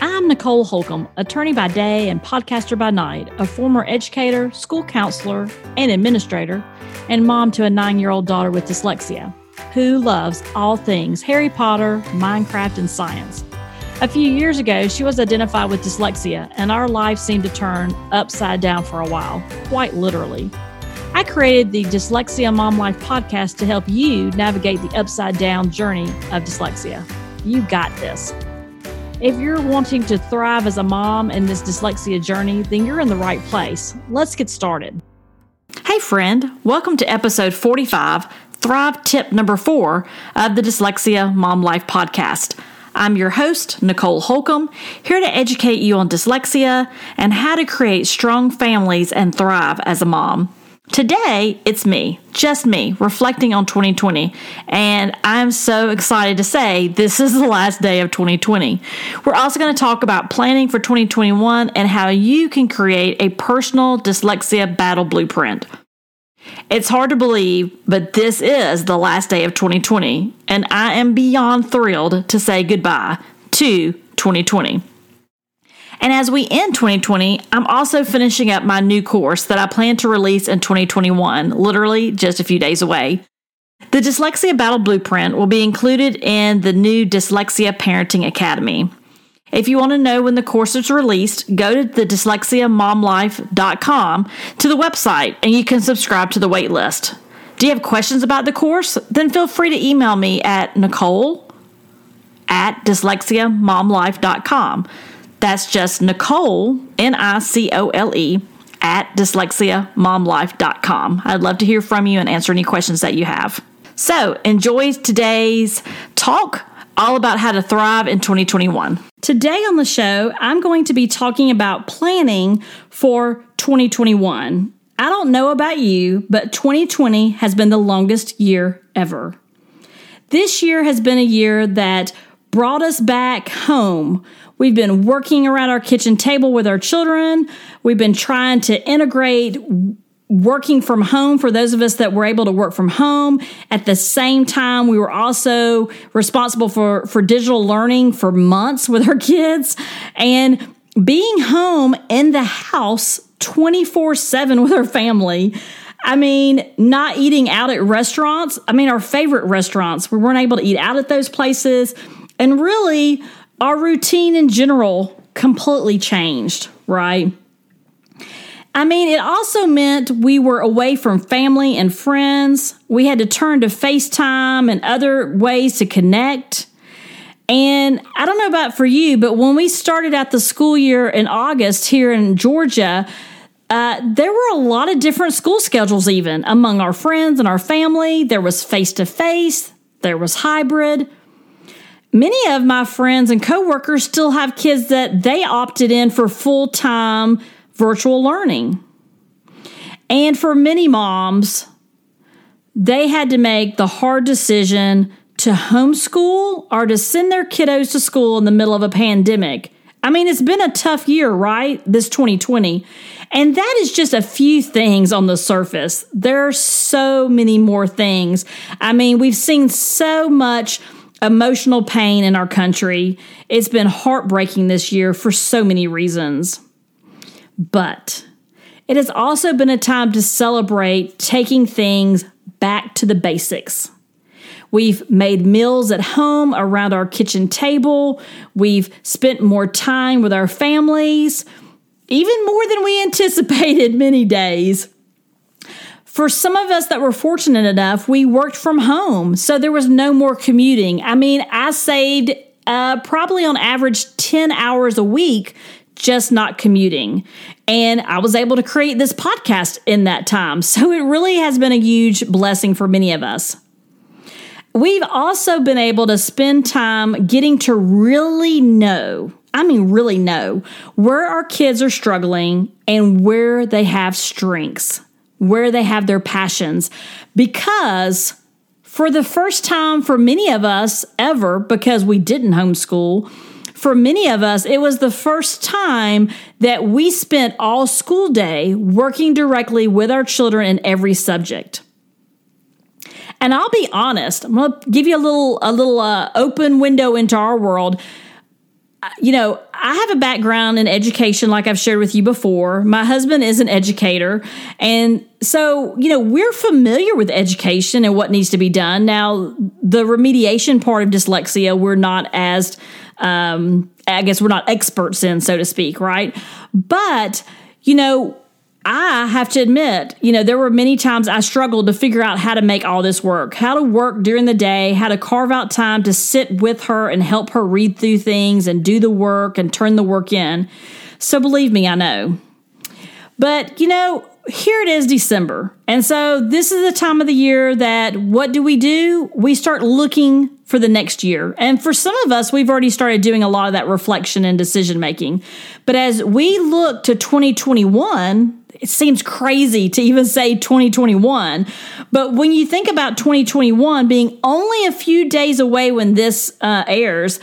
I'm Nicole Holcomb, attorney by day and podcaster by night, a former educator, school counselor, and administrator, and mom to a nine year old daughter with dyslexia, who loves all things Harry Potter, Minecraft, and science. A few years ago, she was identified with dyslexia, and our life seemed to turn upside down for a while, quite literally. I created the Dyslexia Mom Life podcast to help you navigate the upside down journey of dyslexia. You got this. If you're wanting to thrive as a mom in this dyslexia journey, then you're in the right place. Let's get started. Hey, friend, welcome to episode 45, Thrive Tip number four of the Dyslexia Mom Life podcast. I'm your host, Nicole Holcomb, here to educate you on dyslexia and how to create strong families and thrive as a mom. Today, it's me, just me, reflecting on 2020. And I'm so excited to say this is the last day of 2020. We're also going to talk about planning for 2021 and how you can create a personal dyslexia battle blueprint. It's hard to believe, but this is the last day of 2020, and I am beyond thrilled to say goodbye to 2020. And as we end 2020, I'm also finishing up my new course that I plan to release in 2021, literally just a few days away. The Dyslexia Battle Blueprint will be included in the new Dyslexia Parenting Academy. If you want to know when the course is released, go to the dyslexiamomlife.com to the website and you can subscribe to the waitlist. Do you have questions about the course? Then feel free to email me at nicole at dyslexiamomlife.com. That's just Nicole, N I C O L E, at dyslexiamomlife.com. I'd love to hear from you and answer any questions that you have. So, enjoy today's talk all about how to thrive in 2021. Today on the show, I'm going to be talking about planning for 2021. I don't know about you, but 2020 has been the longest year ever. This year has been a year that brought us back home We've been working around our kitchen table with our children. We've been trying to integrate working from home for those of us that were able to work from home. At the same time, we were also responsible for, for digital learning for months with our kids and being home in the house 24 7 with our family. I mean, not eating out at restaurants. I mean, our favorite restaurants. We weren't able to eat out at those places. And really, our routine in general completely changed, right? I mean, it also meant we were away from family and friends. We had to turn to FaceTime and other ways to connect. And I don't know about for you, but when we started out the school year in August here in Georgia, uh, there were a lot of different school schedules, even among our friends and our family. There was face to face, there was hybrid. Many of my friends and coworkers still have kids that they opted in for full time virtual learning. And for many moms, they had to make the hard decision to homeschool or to send their kiddos to school in the middle of a pandemic. I mean, it's been a tough year, right? This 2020. And that is just a few things on the surface. There are so many more things. I mean, we've seen so much emotional pain in our country. It's been heartbreaking this year for so many reasons. But it has also been a time to celebrate taking things back to the basics. We've made meals at home around our kitchen table. We've spent more time with our families, even more than we anticipated many days. For some of us that were fortunate enough, we worked from home, so there was no more commuting. I mean, I saved uh, probably on average 10 hours a week just not commuting. And I was able to create this podcast in that time. So it really has been a huge blessing for many of us. We've also been able to spend time getting to really know, I mean, really know, where our kids are struggling and where they have strengths where they have their passions. Because for the first time for many of us ever, because we didn't homeschool, for many of us, it was the first time that we spent all school day working directly with our children in every subject. And I'll be honest, I'm going to give you a little a little uh, open window into our world. You know, I have a background in education, like I've shared with you before. My husband is an educator. And so, you know, we're familiar with education and what needs to be done. Now, the remediation part of dyslexia, we're not as, um, I guess we're not experts in, so to speak, right? But, you know, I have to admit, you know, there were many times I struggled to figure out how to make all this work, how to work during the day, how to carve out time to sit with her and help her read through things and do the work and turn the work in. So believe me, I know. But, you know, here it is December. And so this is the time of the year that what do we do? We start looking for the next year. And for some of us, we've already started doing a lot of that reflection and decision making. But as we look to 2021, it seems crazy to even say 2021. But when you think about 2021 being only a few days away when this uh, airs,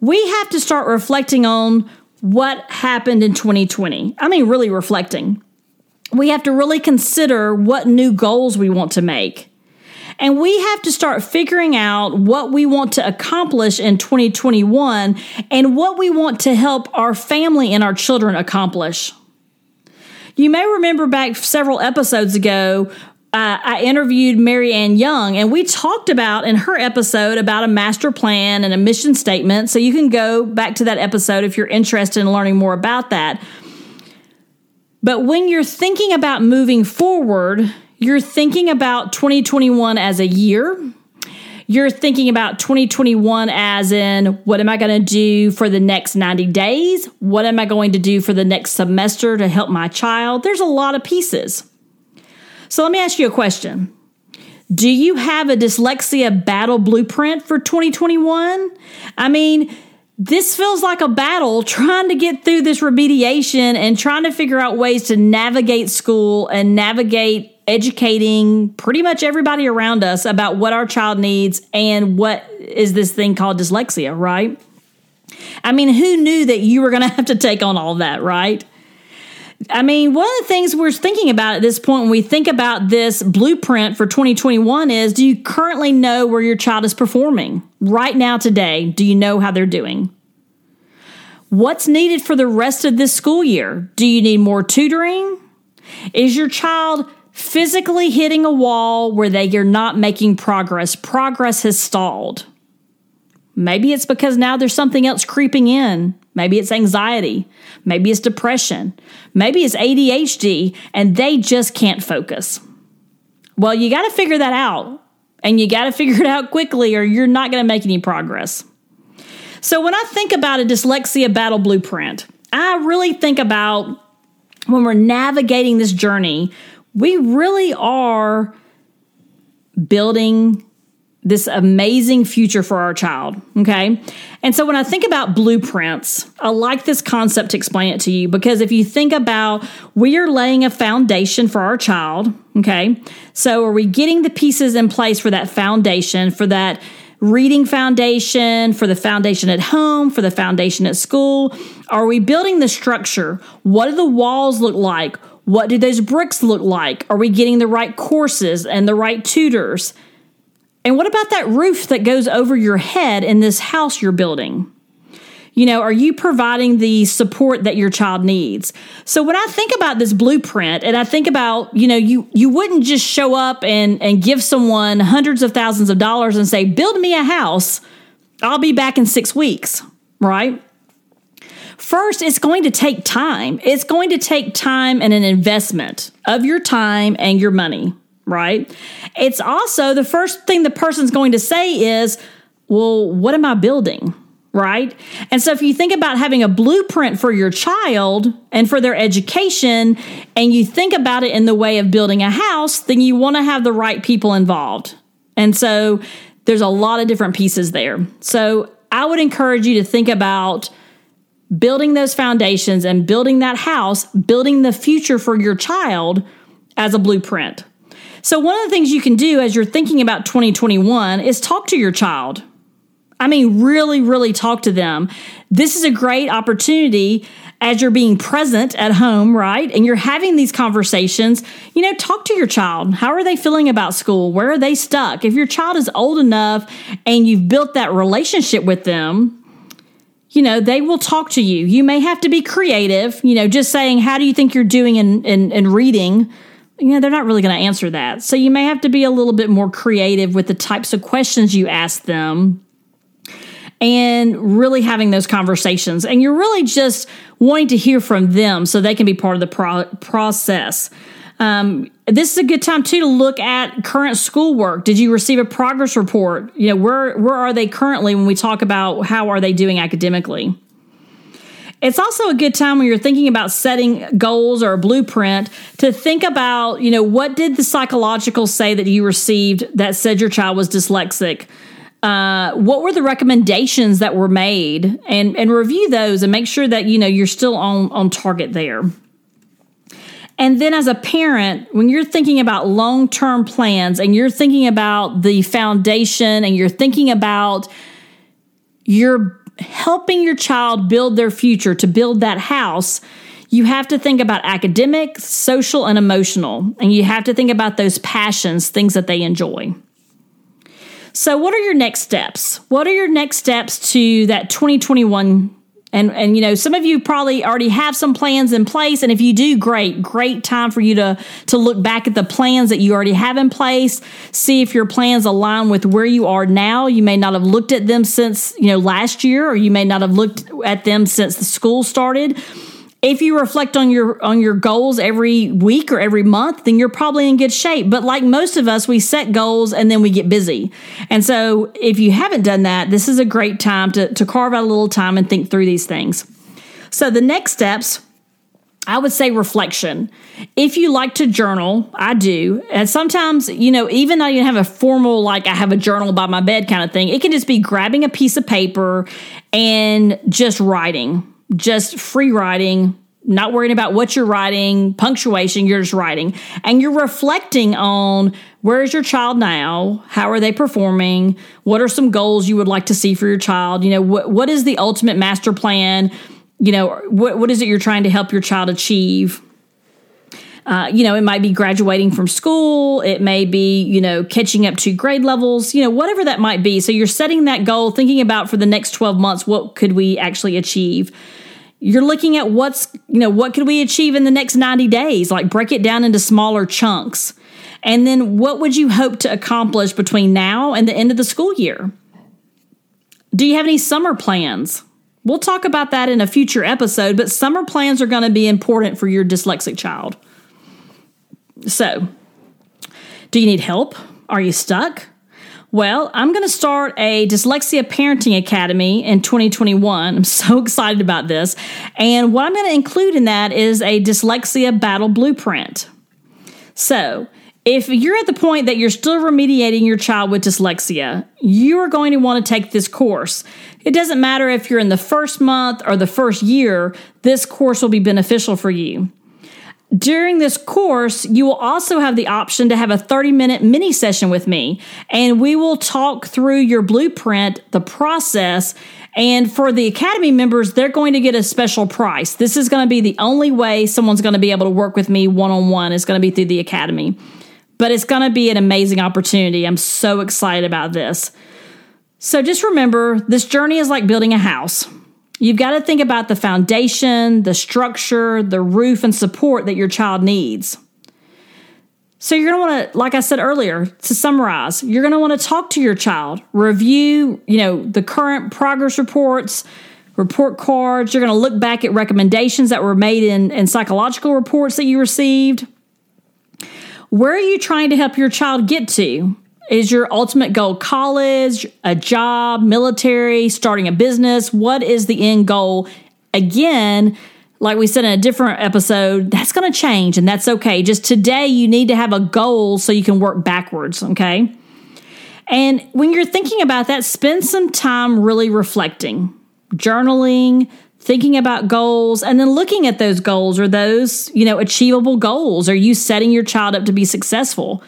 we have to start reflecting on what happened in 2020. I mean, really reflecting. We have to really consider what new goals we want to make. And we have to start figuring out what we want to accomplish in 2021 and what we want to help our family and our children accomplish. You may remember back several episodes ago, uh, I interviewed Marianne Young, and we talked about in her episode about a master plan and a mission statement. So you can go back to that episode if you're interested in learning more about that. But when you're thinking about moving forward, you're thinking about 2021 as a year you're thinking about 2021 as in what am I going to do for the next 90 days? What am I going to do for the next semester to help my child? There's a lot of pieces. So let me ask you a question. Do you have a dyslexia battle blueprint for 2021? I mean, this feels like a battle trying to get through this remediation and trying to figure out ways to navigate school and navigate educating pretty much everybody around us about what our child needs and what is this thing called dyslexia, right? I mean, who knew that you were going to have to take on all that, right? I mean, one of the things we're thinking about at this point when we think about this blueprint for 2021 is do you currently know where your child is performing? Right now, today, do you know how they're doing? What's needed for the rest of this school year? Do you need more tutoring? Is your child physically hitting a wall where they are not making progress. Progress has stalled. Maybe it's because now there's something else creeping in. Maybe it's anxiety. Maybe it's depression. Maybe it's ADHD and they just can't focus. Well, you got to figure that out and you got to figure it out quickly or you're not going to make any progress. So, when I think about a dyslexia battle blueprint, I really think about when we're navigating this journey, we really are building this amazing future for our child. Okay. And so when I think about blueprints, I like this concept to explain it to you because if you think about we are laying a foundation for our child. Okay. So are we getting the pieces in place for that foundation, for that reading foundation, for the foundation at home, for the foundation at school? Are we building the structure? What do the walls look like? What do those bricks look like? Are we getting the right courses and the right tutors? And what about that roof that goes over your head in this house you're building? You know, are you providing the support that your child needs? So when I think about this blueprint and I think about, you know, you you wouldn't just show up and and give someone hundreds of thousands of dollars and say, "Build me a house. I'll be back in 6 weeks." Right? First, it's going to take time. It's going to take time and an investment of your time and your money, right? It's also the first thing the person's going to say is, well, what am I building? Right? And so, if you think about having a blueprint for your child and for their education, and you think about it in the way of building a house, then you want to have the right people involved. And so, there's a lot of different pieces there. So, I would encourage you to think about building those foundations and building that house, building the future for your child as a blueprint. So, one of the things you can do as you're thinking about 2021 is talk to your child. I mean, really, really talk to them. This is a great opportunity as you're being present at home, right? And you're having these conversations, you know, talk to your child. How are they feeling about school? Where are they stuck? If your child is old enough and you've built that relationship with them, you know, they will talk to you. You may have to be creative, you know, just saying, How do you think you're doing in, in, in reading? You know, they're not really going to answer that. So you may have to be a little bit more creative with the types of questions you ask them and really having those conversations. And you're really just wanting to hear from them so they can be part of the pro- process. Um, this is a good time too to look at current schoolwork. Did you receive a progress report? You know, where where are they currently when we talk about how are they doing academically? It's also a good time when you're thinking about setting goals or a blueprint to think about, you know, what did the psychological say that you received that said your child was dyslexic? Uh, what were the recommendations that were made and and review those and make sure that you know you're still on on target there and then as a parent, when you're thinking about long term plans and you're thinking about the foundation and you're thinking about you're helping your child build their future to build that house, you have to think about academic, social, and emotional. And you have to think about those passions, things that they enjoy. So, what are your next steps? What are your next steps to that 2021 and and you know, some of you probably already have some plans in place. And if you do great, great time for you to to look back at the plans that you already have in place, see if your plans align with where you are now. You may not have looked at them since, you know, last year or you may not have looked at them since the school started if you reflect on your on your goals every week or every month then you're probably in good shape but like most of us we set goals and then we get busy and so if you haven't done that this is a great time to, to carve out a little time and think through these things so the next steps I would say reflection. If you like to journal, I do. And sometimes, you know, even though you have a formal, like I have a journal by my bed kind of thing, it can just be grabbing a piece of paper and just writing just free writing, not worrying about what you're writing, punctuation, you're just writing. And you're reflecting on where is your child now? How are they performing? What are some goals you would like to see for your child? You know, what, what is the ultimate master plan? You know, what, what is it you're trying to help your child achieve? Uh, you know, it might be graduating from school. It may be, you know, catching up to grade levels, you know, whatever that might be. So you're setting that goal, thinking about for the next 12 months, what could we actually achieve? You're looking at what's you know what could we achieve in the next 90 days? Like break it down into smaller chunks. And then what would you hope to accomplish between now and the end of the school year? Do you have any summer plans? We'll talk about that in a future episode but summer plans are going to be important for your dyslexic child. So do you need help? Are you stuck well, I'm going to start a Dyslexia Parenting Academy in 2021. I'm so excited about this. And what I'm going to include in that is a Dyslexia Battle Blueprint. So, if you're at the point that you're still remediating your child with dyslexia, you are going to want to take this course. It doesn't matter if you're in the first month or the first year, this course will be beneficial for you. During this course, you will also have the option to have a 30 minute mini session with me, and we will talk through your blueprint, the process, and for the Academy members, they're going to get a special price. This is going to be the only way someone's going to be able to work with me one on one, is going to be through the Academy. But it's going to be an amazing opportunity. I'm so excited about this. So just remember this journey is like building a house. You've got to think about the foundation, the structure, the roof, and support that your child needs. So you're going to want to, like I said earlier, to summarize, you're going to want to talk to your child, review, you know, the current progress reports, report cards. You're going to look back at recommendations that were made in, in psychological reports that you received. Where are you trying to help your child get to? Is your ultimate goal college, a job, military, starting a business? What is the end goal? Again, like we said in a different episode, that's going to change and that's okay. Just today, you need to have a goal so you can work backwards, okay? And when you're thinking about that, spend some time really reflecting, journaling, thinking about goals, and then looking at those goals. Are those, you know, achievable goals? Are you setting your child up to be successful?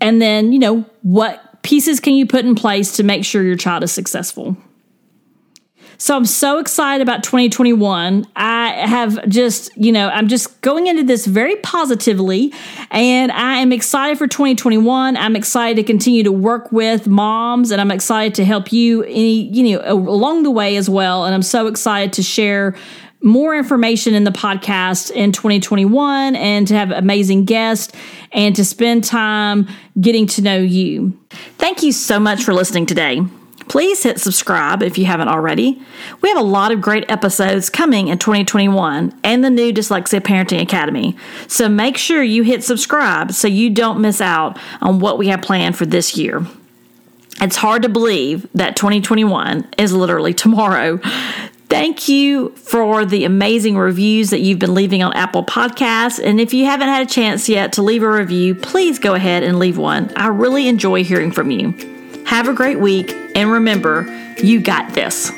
And then, you know, what pieces can you put in place to make sure your child is successful? So I'm so excited about 2021. I have just, you know, I'm just going into this very positively and I am excited for 2021. I'm excited to continue to work with moms and I'm excited to help you any, you know, along the way as well. And I'm so excited to share more information in the podcast in 2021 and to have amazing guests and to spend time getting to know you. Thank you so much for listening today. Please hit subscribe if you haven't already. We have a lot of great episodes coming in 2021 and the new Dyslexia Parenting Academy. So make sure you hit subscribe so you don't miss out on what we have planned for this year. It's hard to believe that 2021 is literally tomorrow. Thank you for the amazing reviews that you've been leaving on Apple Podcasts. And if you haven't had a chance yet to leave a review, please go ahead and leave one. I really enjoy hearing from you. Have a great week, and remember, you got this.